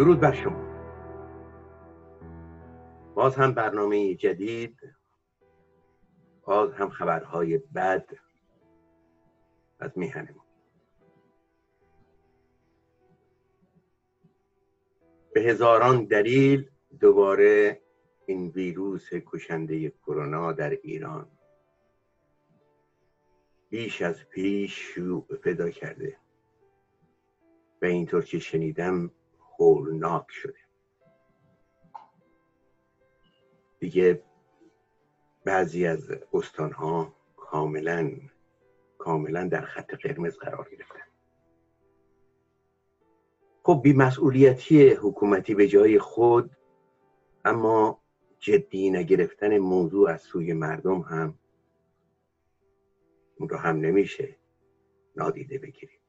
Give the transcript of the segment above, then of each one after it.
درود بر شما. باز هم برنامه جدید باز هم خبرهای بد از میهنه به هزاران دلیل دوباره این ویروس کشنده کرونا در ایران بیش از پیش شروع پیدا کرده و اینطور که شنیدم هولناک شده. دیگه بعضی از استانها کاملا کاملا در خط قرمز قرار گرفتن. خب بیمسئولیتی حکومتی به جای خود اما جدی نگرفتن موضوع از سوی مردم هم اون رو هم نمیشه نادیده بگیریم.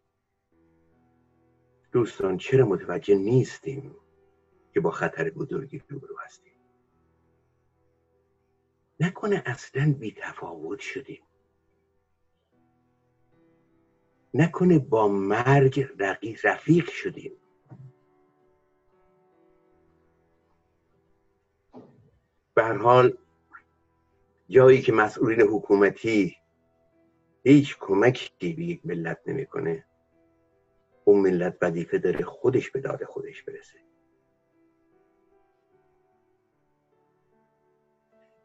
دوستان چرا متوجه نیستیم که با خطر بزرگی روبرو هستیم؟ نکنه اصلا بی تفاوت شدیم. نکنه با مرگ رفیق شدیم. حال جایی که مسئولین حکومتی هیچ کمکی به یک ملت نمی‌کنه اون ملت وظیفه داره خودش به داد خودش برسه.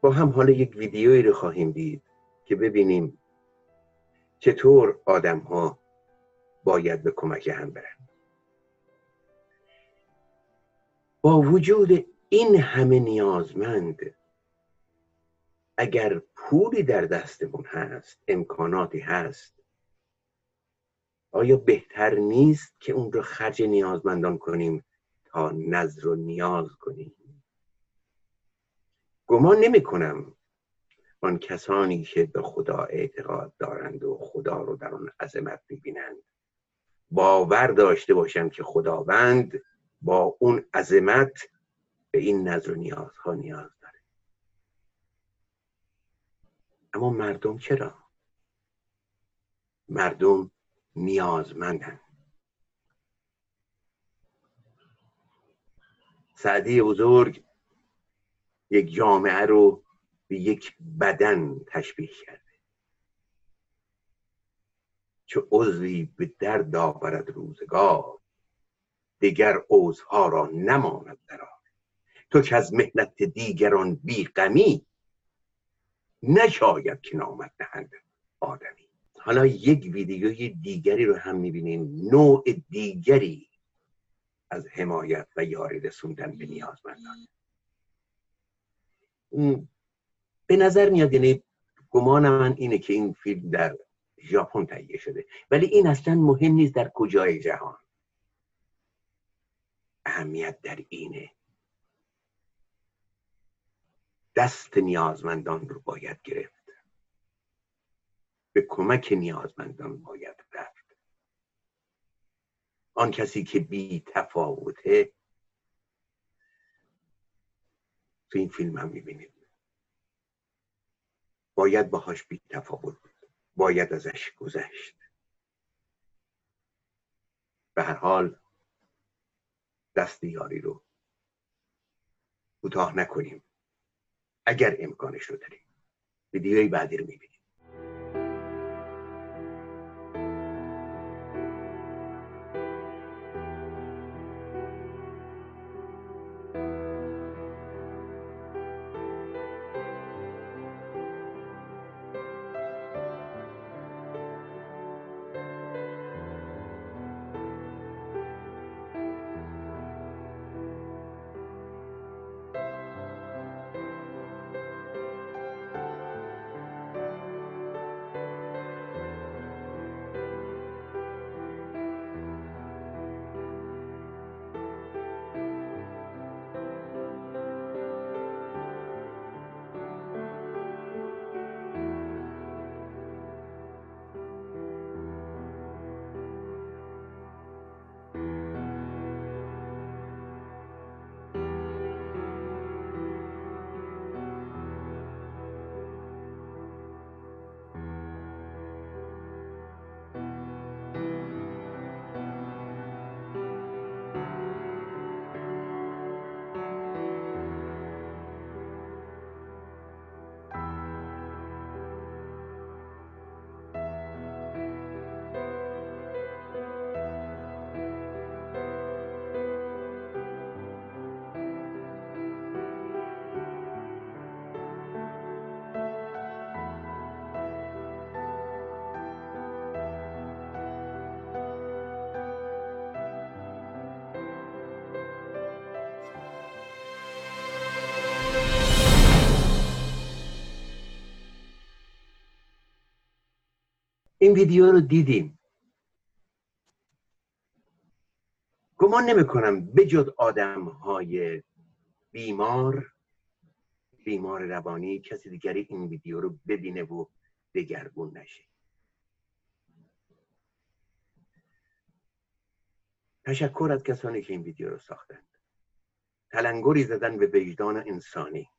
با هم حالا یک ویدیویی رو خواهیم دید که ببینیم چطور آدم ها باید به کمک هم برن با وجود این همه نیازمند اگر پولی در دستمون هست امکاناتی هست آیا بهتر نیست که اون رو خرج نیازمندان کنیم تا نظر و نیاز کنیم؟ گمان نمی کنم آن کسانی که به خدا اعتقاد دارند و خدا رو در آن عظمت می‌بینند. باور داشته باشم که خداوند با اون عظمت به این نظر و نیازها نیاز داره. اما مردم چرا؟ مردم نیازمندن. سعدی بزرگ یک جامعه رو به یک بدن تشبیه کرده. چه عضوی به درد آورد روزگار دیگر عضوها را نماند در تو که از مهنت دیگران بی غمی نشاید که نامد دهند آدمی. حالا یک ویدیوی دیگری رو هم می‌بینیم. نوع دیگری از حمایت و یاری رسوندن به نیازمندان. به نظر میاد یعنی گمان من اینه که این فیلم در ژاپن تهیه شده. ولی این اصلا مهم نیست در کجای جهان. اهمیت در اینه. دست نیازمندان رو باید گرفت. به کمک نیازمندان باید رفت. آن کسی که بی تفاوته تو این فیلم هم می‌بینید. باید باهاش بی تفاوت بود. باید ازش گذشت. به هر حال دست یاری رو کوتاه نکنیم. اگر امکانش رو داریم. ویدیوی بعدی رو می‌بینیم. این ویدیو رو دیدیم. گمان نمی کنم بجد آدم های بیمار بیمار روانی کسی دیگری این ویدیو رو ببینه و دگرگون نشه. تشکر از کسانی که این ویدیو رو ساختند. تلنگری زدن به وجدان انسانی.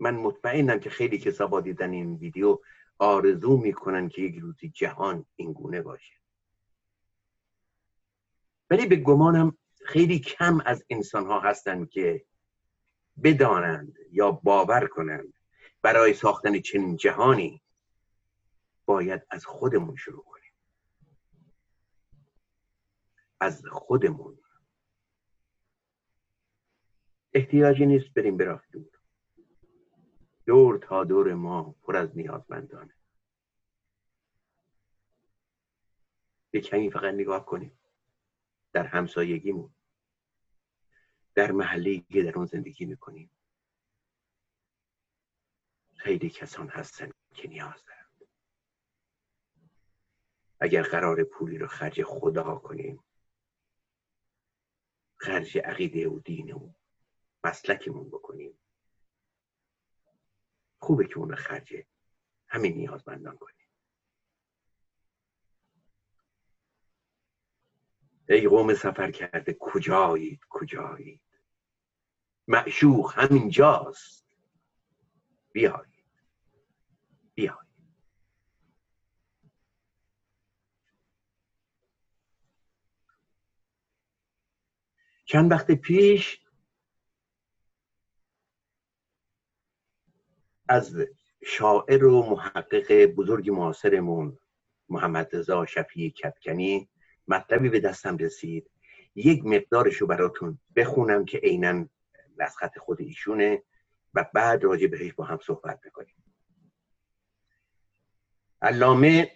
من مطمئنم که خیلی کسا با دیدن این ویدیو آرزو می‌کنن که یک روزی جهان اینگونه باشه. ولی به گمانم خیلی کم از انسان ها هستند که بدانند یا باور کنند برای ساختن چنین جهانی باید از خودمون شروع کنیم. از خودمون. احتیاجی نیست بریم دور. دور تا دور ما پر از نیازمندانه. به کمی فقط نگاه کنیم. در همسایگیمون. در محلی که در اون زندگی می‌کنیم. خیلی کسان هستن که نیاز دارند اگر قرار پولی رو خرج خدا کنیم. خرج عقیده و دین و مسلکمون بکنیم. خوبه که اون خرج همین نیازمندان کنیم. ای قوم سفر کرده کجایید کجایید؟ معشوق همینجاست. بیایید. بیایید. چند وقت پیش از شاعر و محقق بزرگ معاصرمون محمد رضا شفیع کتکنی مطلبی به دستم رسید. یک مقدارش رو براتون بخونم که عینا نسخت خود ایشونه و بعد راجع بهش با هم صحبت می‌کنیم علامه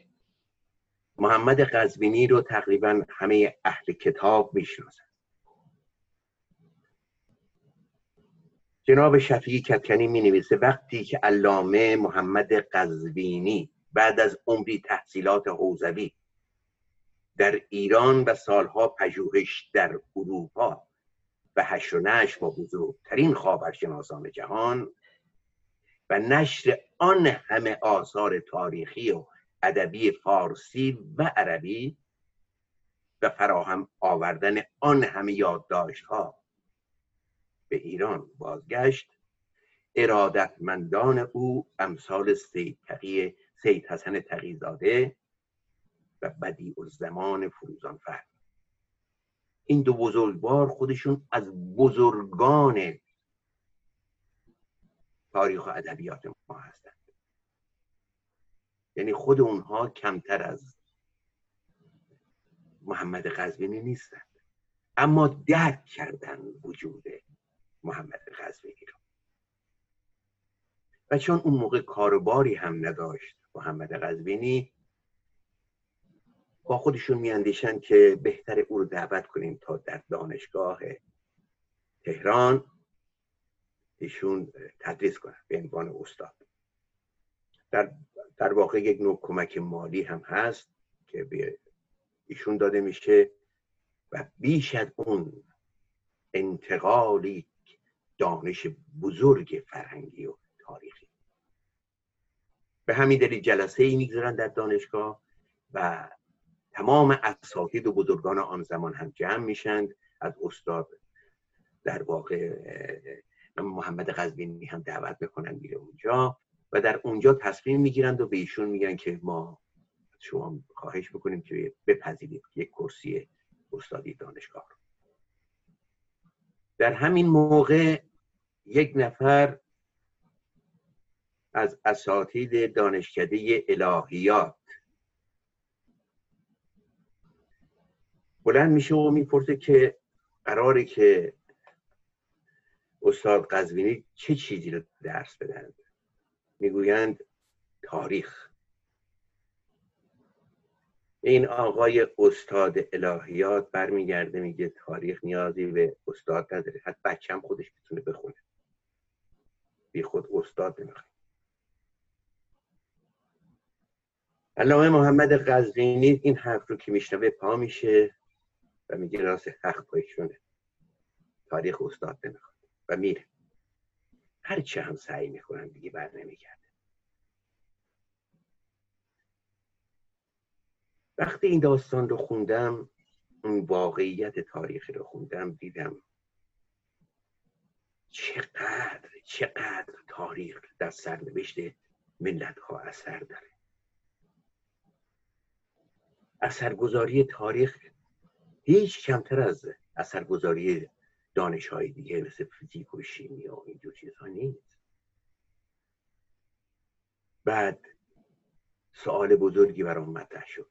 محمد قزوینی رو تقریبا همه اهل کتاب می‌شناسن. جناب شفیعی کتکنی می نویسه وقتی که علامه محمد قزوینی بعد از عمری تحصیلات حوزوی در ایران و سالها پژوهش در اروپا و هشت و نشر با بزرگترین خاورشناسان جهان و نشر آن همه آثار تاریخی و ادبی فارسی و عربی و فراهم آوردن آن همه یادداشت ها به ایران بازگشت. ارادتمندان او امثال سید تقی سید حسن تقیزاده و بدیع الزمان فروزان فرد این دو بزرگوار خودشون از بزرگان تاریخ و ادبیات ما هستند. یعنی خود اونها کمتر از محمد قزوینی نیستند. اما درک کردن وجود محمد قزوینی رو و چون اون موقع کاروباری هم نداشت محمد قزوینی با خودشون میاندیشن که بهتر او رو دعوت کنیم تا در دانشگاه تهران ایشون تدریس کنن به عنوان استاد. در, در واقع یک نوع کمک مالی هم هست که به ایشون داده میشه و بیش از اون انتقالی دانش بزرگ فرهنگی و تاریخی. به همین دلیل جلسه ای می‌گذارن در دانشگاه و تمام اساتید و بزرگان آن زمان هم جمع میشند. از استاد در واقع محمد قزوینی هم دعوت می‌کنن میره اونجا و در اونجا تصمیم می‌گیرند و به ایشون میگن که ما شما خواهش می‌کنیم که بپذیرید یک کرسی استادی دانشگاه رو. در همین موقع یک نفر از اساتید دانشکده الهیات. بلند میشه و می‌پرسه که قراره که استاد قزوینی چه چیزی رو درس بدن. می‌گویند تاریخ. این آقای استاد الهیات برمیگرده میگه تاریخ نیازی به استاد نداره. حتی بچم خودش می‌تونه بخونه. بی خود استاد نمی‌خواد علامه محمد قزوینی این حرف رو که میشنوه پا میشه و میگه راست حق پایشونه تاریخ استاد نمی‌خواد و میره. هر چه هم سعی می‌کنن دیگه بر نمیگرده. وقتی این داستان رو خوندم اون واقعیت تاریخی رو خوندم دیدم چقدر چقدر تاریخ در سرنوشت ملت ها اثر داره. اثرگذاری تاریخ هیچ کمتر از اثرگذاری دانش های دیگه مثل فیزیک و شیمی و اینجور چیزها نیست. بعد سوال بزرگی برام مطرح شد.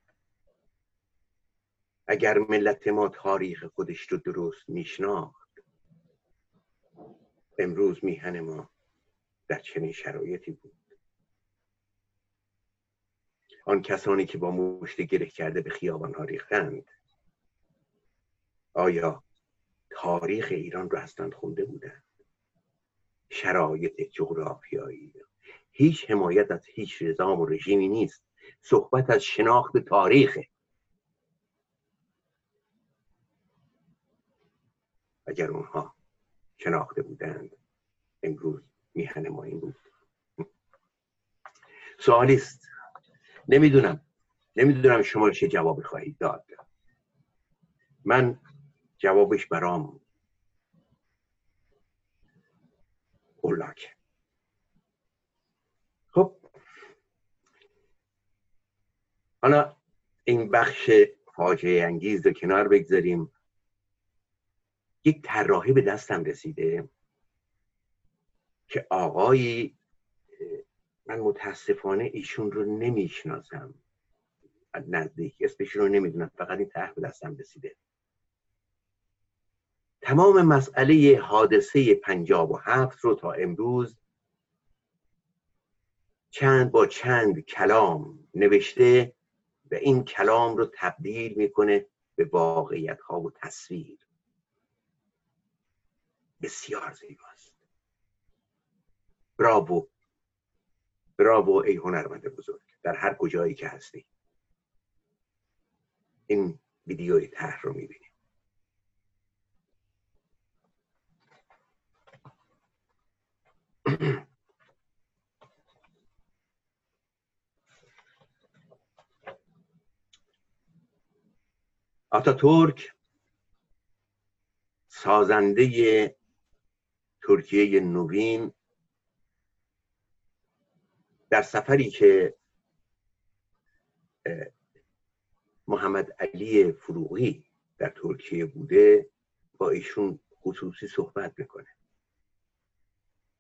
اگر ملت ما تاریخ خودش رو درست میشناخت امروز میهن ما در چنین شرایطی بود. آن کسانی که با مشت گره کرده به خیابان ها ریختند آیا تاریخ ایران رو هستند خونده بودند؟ شرایط جغرافیایی هیچ حمایت از هیچ نظام و رژیمی نیست. صحبت از شناخت تاریخه اگر اونها شناخته بودند. امروز میهن ما این بود. سوالی است. نمی‌دونم. نمی‌دونم شما چه جوابی خواهید داد. من جوابش برام اولاک. خب. حالا این بخش فاجعه انگیز رو کنار بگذاریم. یک طراحی به دستم رسیده که آقایی من متاسفانه ایشون رو نمی‌شناسم. نزدیک اسمشون رو نمی‌دونم فقط این طرح به دستم رسیده. تمام مسئله حادثه پنجاب و هفت رو تا امروز چند با چند کلام نوشته و این کلام رو تبدیل می‌کنه به واقعیت ها و تصویر. بسیار زیباست. براوو براوو ای هنرمند بزرگ. در هر کجایی که هستی. این ویدیوی ته رو می‌بینی. ترک سازنده ترکیه نوین در سفری که محمد علی فروغی در ترکیه بوده با ایشون خصوصی صحبت می‌کنه.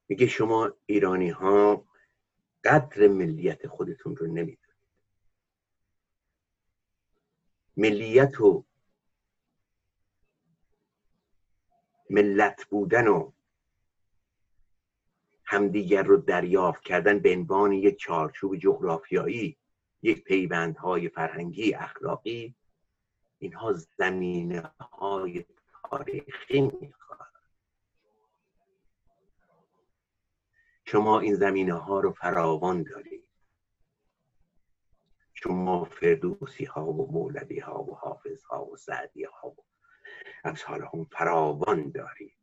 میگه شما ایرانی ها قدر ملیت خودتون رو نمی‌دونید. ملیت و ملت بودن و همدیگر رو دریافت کردن به عنوان یک چارچوب جغرافیایی یک پیوندهای فرهنگی اخلاقی اینها زمینه های تاریخی می‌خواد. شما این زمینه ها رو فراوان دارید. شما فردوسی ها و مولوی ها و حافظ ها و سعدی ها و امثال هم فراوان دارید.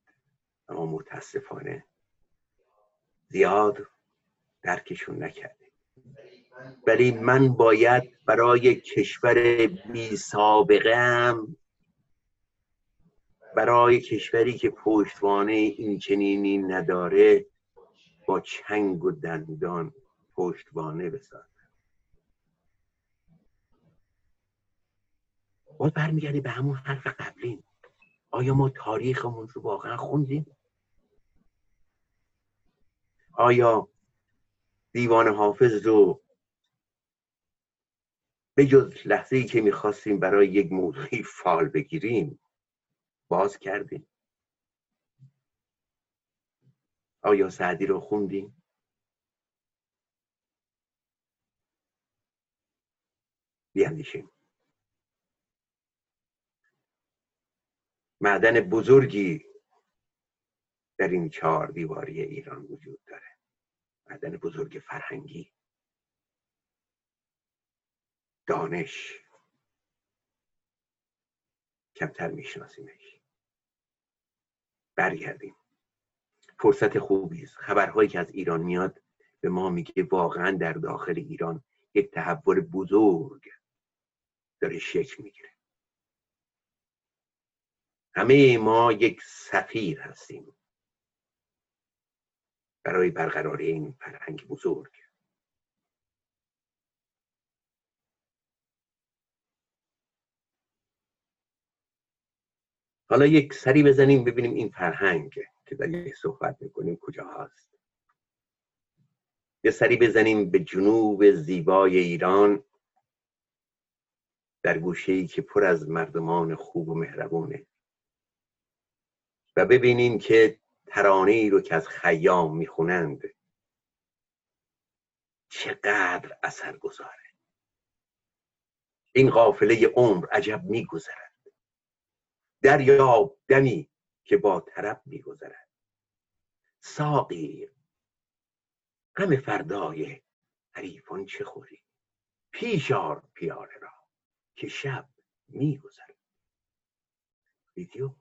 اما متاسفانه زیاد درکشون نکرده. ولی من باید برای کشور بی سابقه هم برای کشوری که پشتوانه این چنینی نداره با چنگ و دندان پشتوانه بسازم. باز برمیگردی به همون حرف قبلی آیا ما تاریخمون رو واقعا خوندیم؟ آیا دیوان حافظ رو به جز لحظه ای که می‌خواستیم برای یک موضوعی فال بگیریم باز کردیم؟ آیا سعدی رو خوندیم؟ بیاندیشیم. معدن بزرگی در این چهار دیواری ایران وجود داره. معدن بزرگ فرهنگی. دانش. کمتر میشناسیمش. برگردیم. فرصت خوبی است. خبرهایی که از ایران میاد به ما میگه واقعا در داخل ایران یک تحول بزرگ داره شکل می‌گیره. همه ما یک سفیر هستیم. برای برقراری این فرهنگ بزرگ. حالا یک سری بزنیم ببینیم این فرهنگ که داریم صحبت می‌کنیم کجا هست یه سری بزنیم به جنوب زیبای ایران در گوشه ای که پر از مردمان خوب و مهربونه. و ببینیم که ترانه ای رو که از خیام می‌خونند. چقدر اثر گذاره. این قافله عمر عجب میگذرد. دریاب دمی که با طرب میگذرد. ساقی غم فردای حریفان چه خوری؟ پیشار پیاله را که شب میگذرد. ویدیو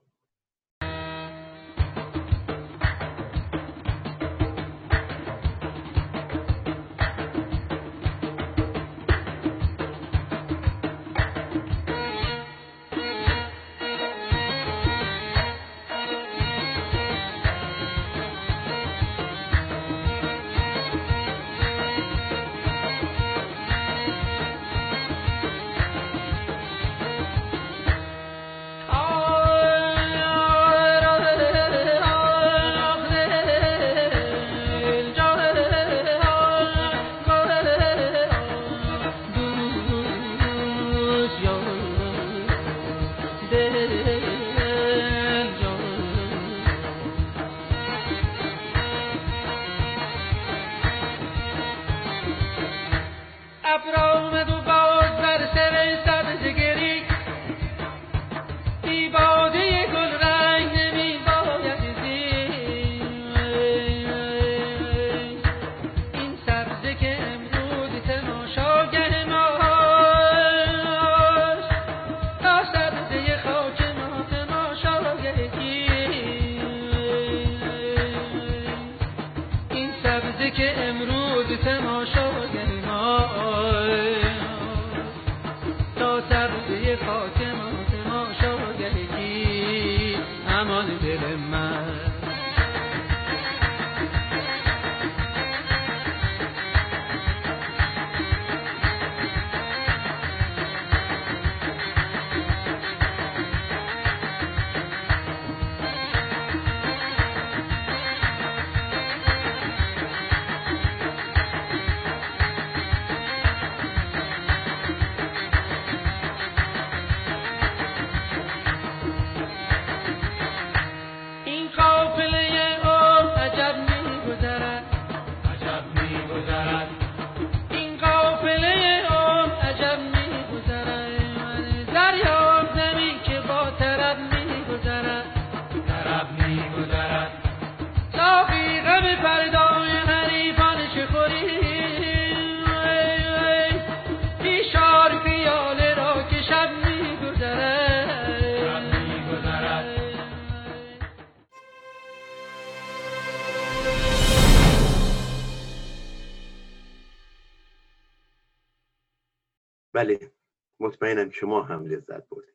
مطمئنم شما هم لذت بردید.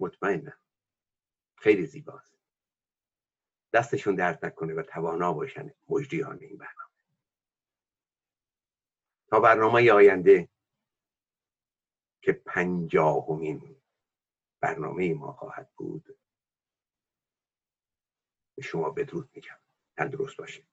مطمئنم. خیلی زیباست. دستشون درد نکنه و توانا باشن مجریان این برنامه. تا برنامه آینده که پنجاهمین برنامه ما خواهد بود به شما بدرود میگم. تندرست باشید.